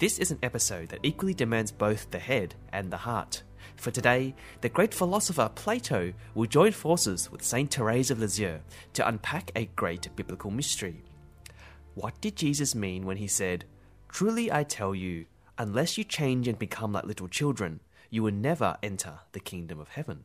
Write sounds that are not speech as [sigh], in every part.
This is an episode that equally demands both the head and the heart. For today, the great philosopher Plato will join forces with Saint Therese of Lisieux to unpack a great biblical mystery. What did Jesus mean when he said, Truly I tell you, unless you change and become like little children, you will never enter the kingdom of heaven?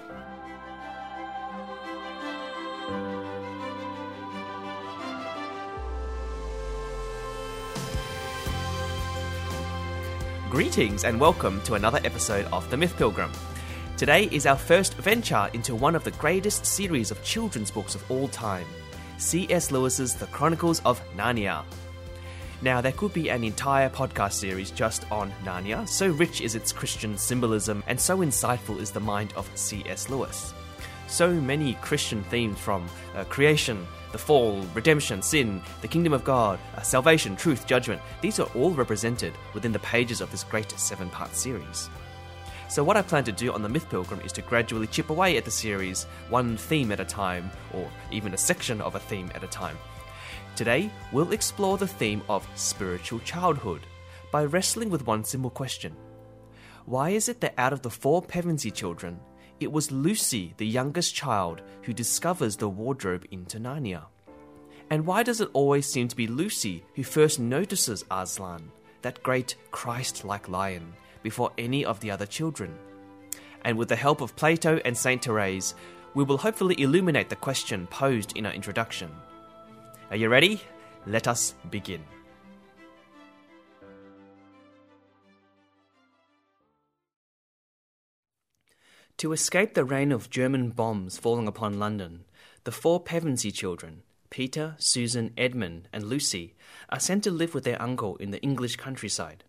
Greetings and welcome to another episode of The Myth Pilgrim. Today is our first venture into one of the greatest series of children's books of all time C.S. Lewis's The Chronicles of Narnia. Now, there could be an entire podcast series just on Narnia, so rich is its Christian symbolism and so insightful is the mind of C.S. Lewis. So many Christian themes from uh, creation, the fall, redemption, sin, the kingdom of God, salvation, truth, judgment, these are all represented within the pages of this great seven part series. So, what I plan to do on the Myth Pilgrim is to gradually chip away at the series, one theme at a time, or even a section of a theme at a time. Today, we'll explore the theme of spiritual childhood by wrestling with one simple question Why is it that out of the four Pevensie children, it was Lucy, the youngest child, who discovers the wardrobe into Narnia. And why does it always seem to be Lucy who first notices Aslan, that great Christ like lion, before any of the other children? And with the help of Plato and Saint Therese, we will hopefully illuminate the question posed in our introduction. Are you ready? Let us begin. To escape the rain of German bombs falling upon London, the four Pevensie children, Peter, Susan, Edmund, and Lucy, are sent to live with their uncle in the English countryside.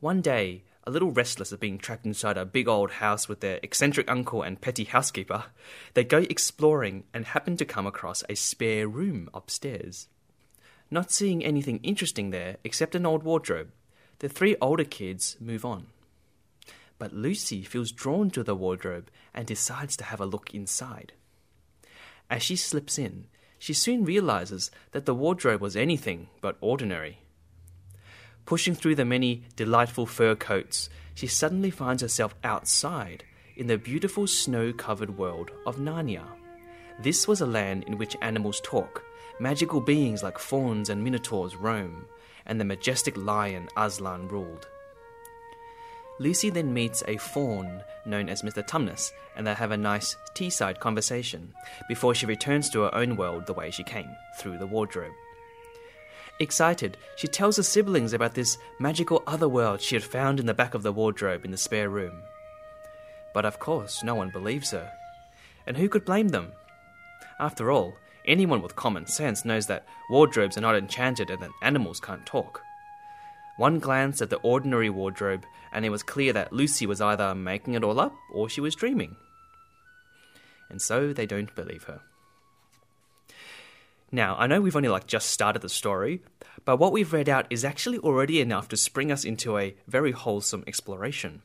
One day, a little restless at being trapped inside a big old house with their eccentric uncle and petty housekeeper, they go exploring and happen to come across a spare room upstairs. Not seeing anything interesting there except an old wardrobe, the three older kids move on. But Lucy feels drawn to the wardrobe and decides to have a look inside. As she slips in, she soon realizes that the wardrobe was anything but ordinary. Pushing through the many delightful fur coats, she suddenly finds herself outside in the beautiful snow covered world of Narnia. This was a land in which animals talk, magical beings like fauns and minotaurs roam, and the majestic lion Aslan ruled. Lucy then meets a faun known as Mr. Tumnus, and they have a nice teaside conversation before she returns to her own world the way she came, through the wardrobe. Excited, she tells her siblings about this magical other world she had found in the back of the wardrobe in the spare room. But of course, no one believes her. And who could blame them? After all, anyone with common sense knows that wardrobes are not enchanted and that animals can't talk. One glance at the ordinary wardrobe, and it was clear that Lucy was either making it all up or she was dreaming. And so they don't believe her. Now, I know we've only like just started the story, but what we've read out is actually already enough to spring us into a very wholesome exploration.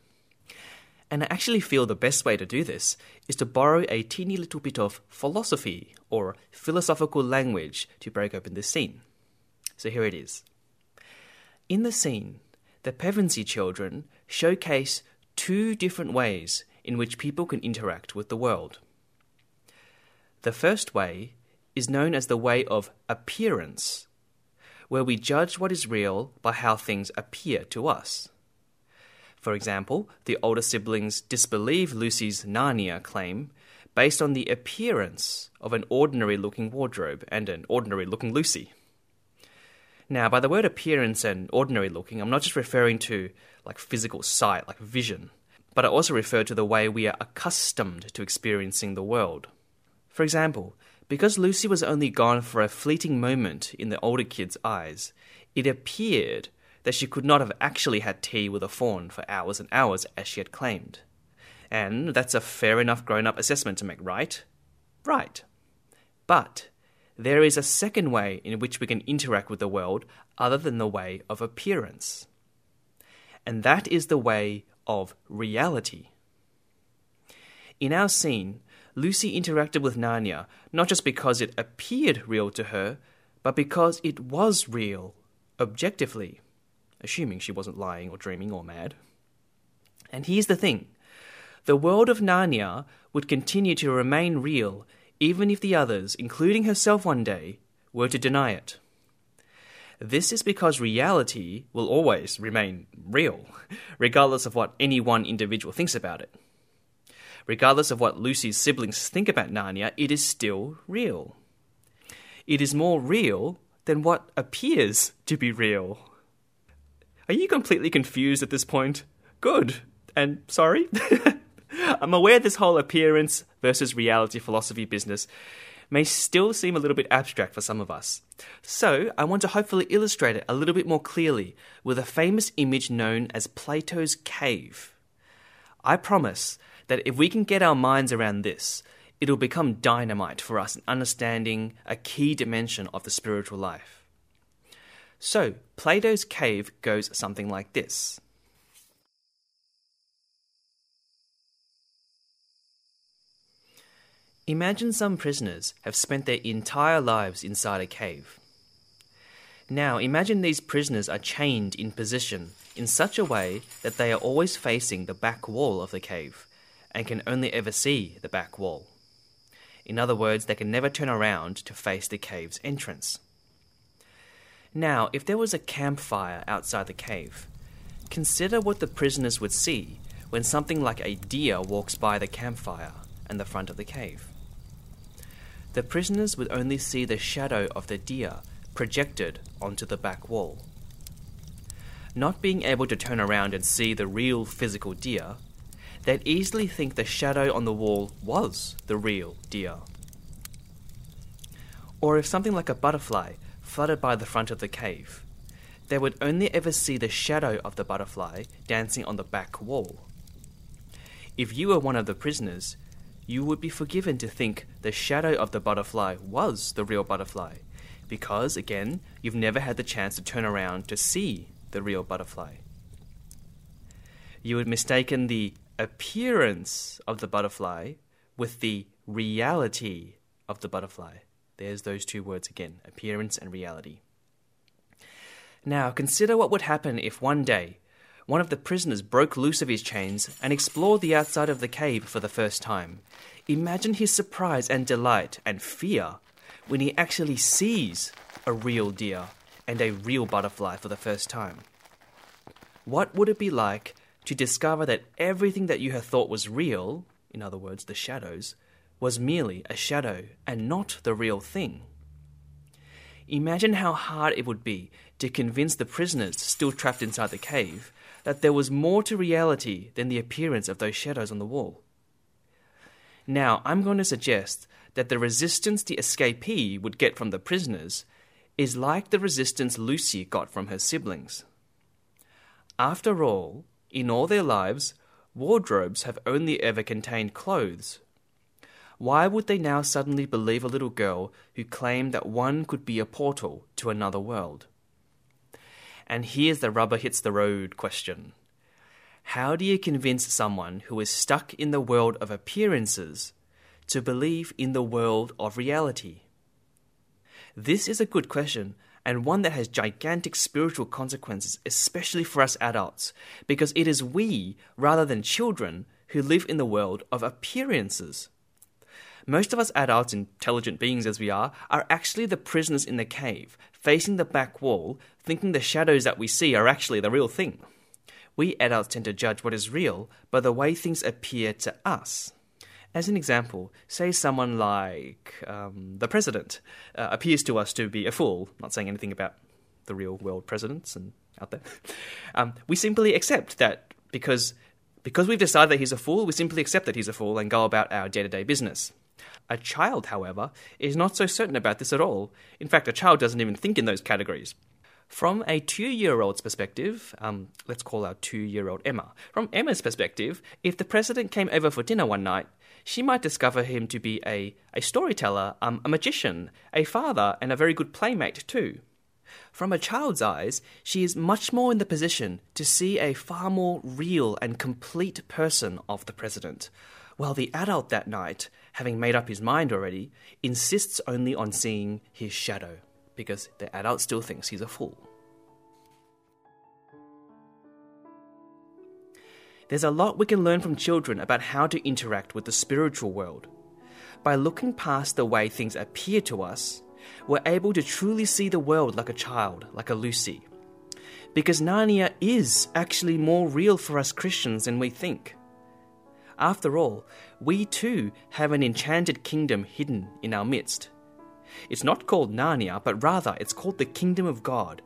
And I actually feel the best way to do this is to borrow a teeny little bit of philosophy or philosophical language to break open this scene. So here it is. In the scene, the Pevensie children showcase two different ways in which people can interact with the world. The first way is known as the way of appearance, where we judge what is real by how things appear to us. For example, the older siblings disbelieve Lucy's Narnia claim based on the appearance of an ordinary looking wardrobe and an ordinary looking Lucy. Now, by the word appearance and ordinary looking, I'm not just referring to like physical sight, like vision, but I also refer to the way we are accustomed to experiencing the world. For example, because Lucy was only gone for a fleeting moment in the older kid's eyes, it appeared that she could not have actually had tea with a faun for hours and hours as she had claimed. And that's a fair enough grown up assessment to make, right? Right. But there is a second way in which we can interact with the world other than the way of appearance. And that is the way of reality. In our scene, Lucy interacted with Narnia not just because it appeared real to her, but because it was real, objectively, assuming she wasn't lying or dreaming or mad. And here's the thing the world of Narnia would continue to remain real even if the others, including herself one day, were to deny it. This is because reality will always remain real, regardless of what any one individual thinks about it. Regardless of what Lucy's siblings think about Narnia, it is still real it is more real than what appears to be real. Are you completely confused at this point? Good. And sorry? [laughs] I'm aware this whole appearance versus reality philosophy business may still seem a little bit abstract for some of us. So, I want to hopefully illustrate it a little bit more clearly with a famous image known as Plato's cave. I promise that if we can get our minds around this, it'll become dynamite for us in understanding a key dimension of the spiritual life. So, Plato's cave goes something like this. Imagine some prisoners have spent their entire lives inside a cave. Now, imagine these prisoners are chained in position in such a way that they are always facing the back wall of the cave and can only ever see the back wall. In other words, they can never turn around to face the cave's entrance. Now, if there was a campfire outside the cave, consider what the prisoners would see when something like a deer walks by the campfire and the front of the cave. The prisoners would only see the shadow of the deer projected onto the back wall. Not being able to turn around and see the real physical deer, they'd easily think the shadow on the wall was the real deer. Or if something like a butterfly fluttered by the front of the cave, they would only ever see the shadow of the butterfly dancing on the back wall. If you were one of the prisoners, you would be forgiven to think the shadow of the butterfly was the real butterfly, because, again, you've never had the chance to turn around to see the real butterfly. You would mistaken the appearance of the butterfly with the reality of the butterfly. There's those two words again appearance and reality. Now, consider what would happen if one day one of the prisoners broke loose of his chains and explored the outside of the cave for the first time. Imagine his surprise and delight and fear when he actually sees a real deer and a real butterfly for the first time. What would it be like to discover that everything that you had thought was real, in other words, the shadows, was merely a shadow and not the real thing. Imagine how hard it would be to convince the prisoners still trapped inside the cave that there was more to reality than the appearance of those shadows on the wall. Now, I'm going to suggest that the resistance the escapee would get from the prisoners is like the resistance Lucy got from her siblings. After all, in all their lives, wardrobes have only ever contained clothes. Why would they now suddenly believe a little girl who claimed that one could be a portal to another world? And here's the rubber hits the road question How do you convince someone who is stuck in the world of appearances to believe in the world of reality? This is a good question and one that has gigantic spiritual consequences, especially for us adults, because it is we, rather than children, who live in the world of appearances. Most of us adults, intelligent beings as we are, are actually the prisoners in the cave, facing the back wall, thinking the shadows that we see are actually the real thing. We adults tend to judge what is real by the way things appear to us. As an example, say someone like um, the president uh, appears to us to be a fool, not saying anything about the real world presidents and out there. [laughs] Um, we simply accept that because because we've decided that he's a fool, we simply accept that he's a fool and go about our day to day business. A child, however, is not so certain about this at all. In fact, a child doesn't even think in those categories. From a two year old's perspective, um, let's call our two year old Emma. From Emma's perspective, if the president came over for dinner one night, she might discover him to be a, a storyteller, um, a magician, a father, and a very good playmate too. From a child's eyes, she is much more in the position to see a far more real and complete person of the president, while the adult that night, having made up his mind already, insists only on seeing his shadow, because the adult still thinks he's a fool. There's a lot we can learn from children about how to interact with the spiritual world. By looking past the way things appear to us, we're able to truly see the world like a child, like a Lucy. Because Narnia is actually more real for us Christians than we think. After all, we too have an enchanted kingdom hidden in our midst. It's not called Narnia, but rather it's called the kingdom of God.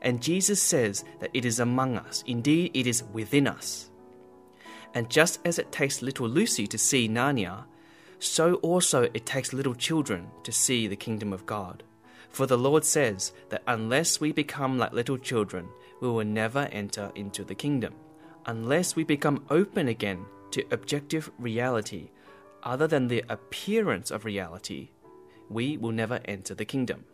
And Jesus says that it is among us, indeed, it is within us. And just as it takes little Lucy to see Narnia, so also it takes little children to see the kingdom of God. For the Lord says that unless we become like little children, we will never enter into the kingdom. Unless we become open again to objective reality, other than the appearance of reality, we will never enter the kingdom.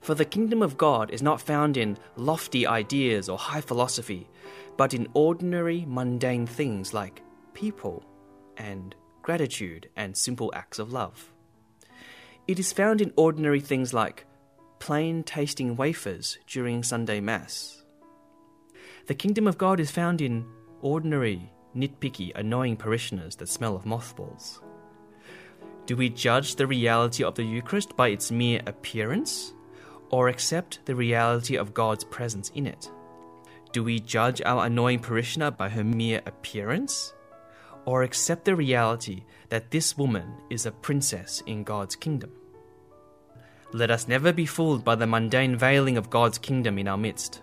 For the kingdom of God is not found in lofty ideas or high philosophy, but in ordinary, mundane things like people and gratitude and simple acts of love. It is found in ordinary things like plain tasting wafers during Sunday Mass. The kingdom of God is found in ordinary, nitpicky, annoying parishioners that smell of mothballs. Do we judge the reality of the Eucharist by its mere appearance, or accept the reality of God's presence in it? Do we judge our annoying parishioner by her mere appearance, or accept the reality that this woman is a princess in God's kingdom? Let us never be fooled by the mundane veiling of God's kingdom in our midst.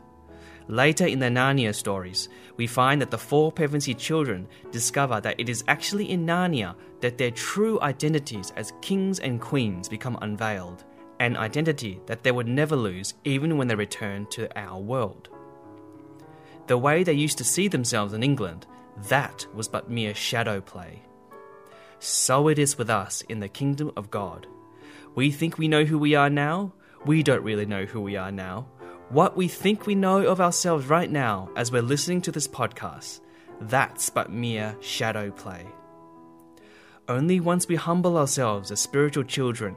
Later in the Narnia stories, we find that the four Pevensie children discover that it is actually in Narnia that their true identities as kings and queens become unveiled, an identity that they would never lose even when they return to our world. The way they used to see themselves in England, that was but mere shadow play. So it is with us in the kingdom of God. We think we know who we are now, we don't really know who we are now what we think we know of ourselves right now as we're listening to this podcast, that's but mere shadow play. Only once we humble ourselves as spiritual children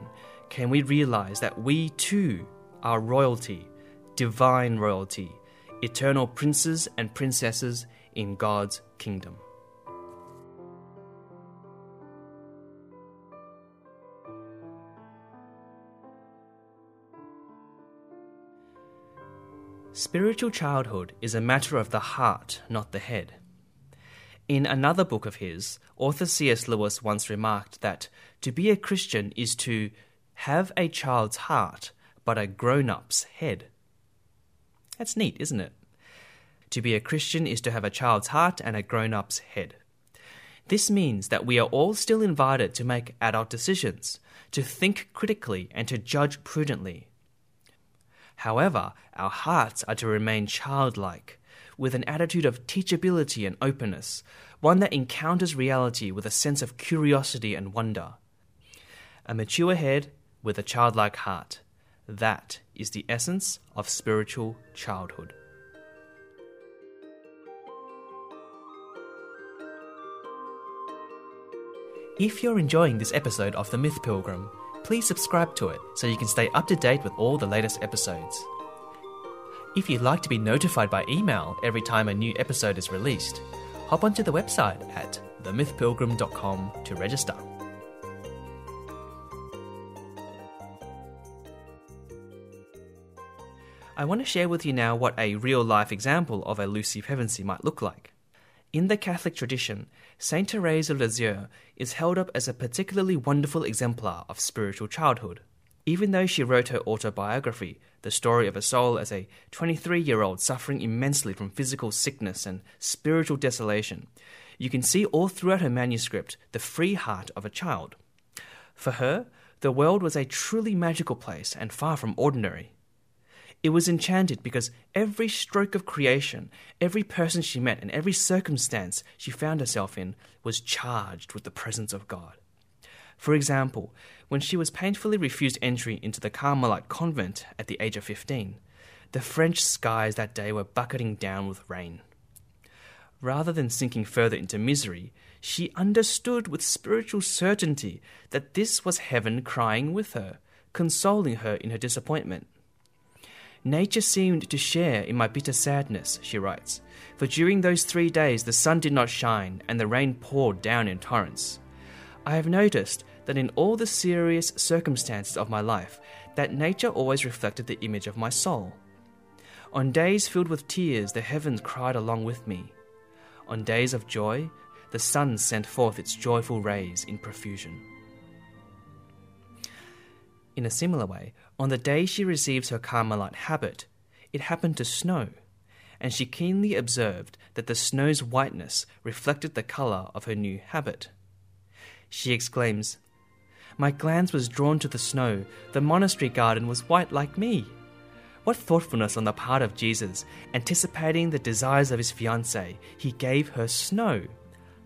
can we realize that we too are royalty, divine royalty, eternal princes and princesses in God's kingdom. Spiritual childhood is a matter of the heart, not the head. In another book of his, author C.S. Lewis once remarked that to be a Christian is to have a child's heart, but a grown up's head. That's neat, isn't it? To be a Christian is to have a child's heart and a grown up's head. This means that we are all still invited to make adult decisions, to think critically, and to judge prudently. However, our hearts are to remain childlike, with an attitude of teachability and openness, one that encounters reality with a sense of curiosity and wonder. A mature head with a childlike heart. That is the essence of spiritual childhood. If you're enjoying this episode of The Myth Pilgrim, please subscribe to it so you can stay up to date with all the latest episodes. If you'd like to be notified by email every time a new episode is released, hop onto the website at themythpilgrim.com to register. I want to share with you now what a real life example of a Lucy Pevensie might look like. In the Catholic tradition, Saint Therese of Lisieux is held up as a particularly wonderful exemplar of spiritual childhood. Even though she wrote her autobiography, The Story of a Soul, as a 23 year old suffering immensely from physical sickness and spiritual desolation, you can see all throughout her manuscript the free heart of a child. For her, the world was a truly magical place and far from ordinary. It was enchanted because every stroke of creation, every person she met, and every circumstance she found herself in was charged with the presence of God. For example, when she was painfully refused entry into the Carmelite convent at the age of 15, the French skies that day were bucketing down with rain. Rather than sinking further into misery, she understood with spiritual certainty that this was heaven crying with her, consoling her in her disappointment. Nature seemed to share in my bitter sadness, she writes, for during those three days the sun did not shine and the rain poured down in torrents. I have noticed that in all the serious circumstances of my life, that nature always reflected the image of my soul. On days filled with tears, the heavens cried along with me. On days of joy, the sun sent forth its joyful rays in profusion. In a similar way, on the day she receives her Carmelite habit, it happened to snow, and she keenly observed that the snow's whiteness reflected the colour of her new habit. She exclaims, My glance was drawn to the snow, the monastery garden was white like me. What thoughtfulness on the part of Jesus, anticipating the desires of his fiancée, he gave her snow.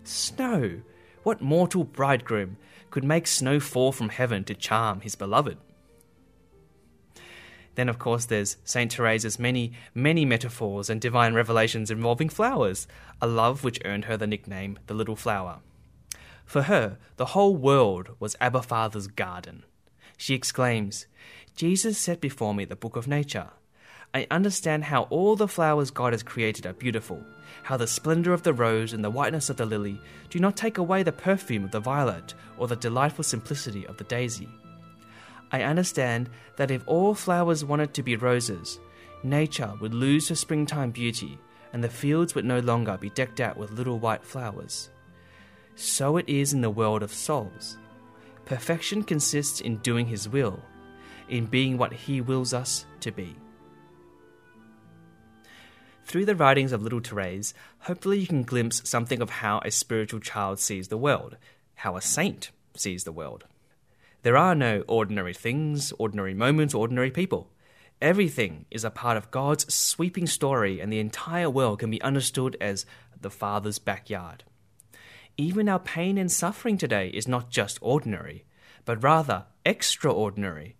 Snow! What mortal bridegroom could make snow fall from heaven to charm his beloved? Then, of course, there's St. Teresa's many, many metaphors and divine revelations involving flowers, a love which earned her the nickname the Little Flower. For her, the whole world was Abba Father's garden. She exclaims, Jesus set before me the book of nature. I understand how all the flowers God has created are beautiful, how the splendor of the rose and the whiteness of the lily do not take away the perfume of the violet or the delightful simplicity of the daisy. I understand that if all flowers wanted to be roses, nature would lose her springtime beauty and the fields would no longer be decked out with little white flowers. So it is in the world of souls. Perfection consists in doing His will, in being what He wills us to be. Through the writings of Little Therese, hopefully you can glimpse something of how a spiritual child sees the world, how a saint sees the world. There are no ordinary things, ordinary moments, ordinary people. Everything is a part of God's sweeping story, and the entire world can be understood as the Father's backyard. Even our pain and suffering today is not just ordinary, but rather extraordinary,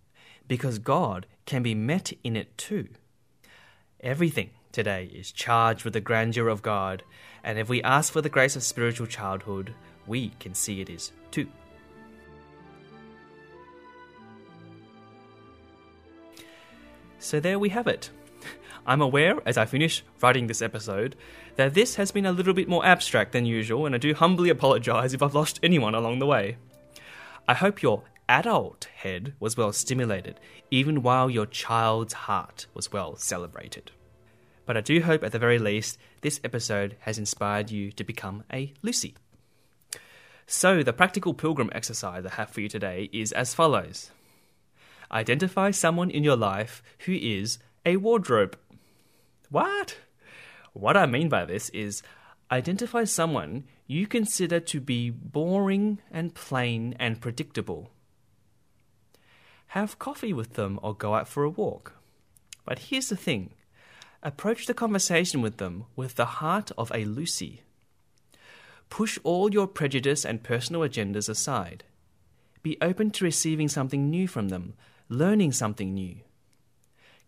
because God can be met in it too. Everything today is charged with the grandeur of God, and if we ask for the grace of spiritual childhood, we can see it is too. So there we have it. I'm aware, as I finish writing this episode, that this has been a little bit more abstract than usual, and I do humbly apologise if I've lost anyone along the way. I hope your adult head was well stimulated, even while your child's heart was well celebrated. But I do hope, at the very least, this episode has inspired you to become a Lucy. So, the practical pilgrim exercise I have for you today is as follows Identify someone in your life who is a wardrobe. What? What I mean by this is identify someone you consider to be boring and plain and predictable. Have coffee with them or go out for a walk. But here's the thing approach the conversation with them with the heart of a Lucy. Push all your prejudice and personal agendas aside. Be open to receiving something new from them learning something new.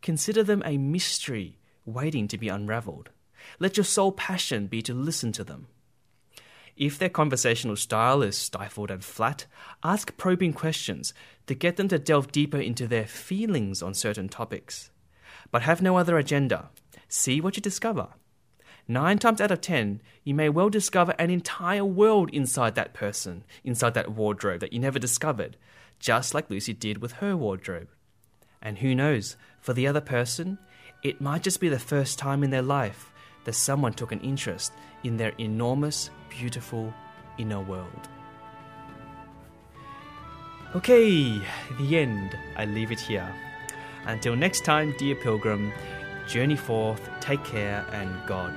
Consider them a mystery waiting to be unraveled. Let your sole passion be to listen to them. If their conversational style is stifled and flat, ask probing questions to get them to delve deeper into their feelings on certain topics. But have no other agenda. See what you discover. Nine times out of ten, you may well discover an entire world inside that person, inside that wardrobe that you never discovered, just like Lucy did with her wardrobe. And who knows, for the other person, it might just be the first time in their life that someone took an interest in their enormous, beautiful inner world. Okay, the end. I leave it here. Until next time, dear pilgrim, journey forth, take care, and God.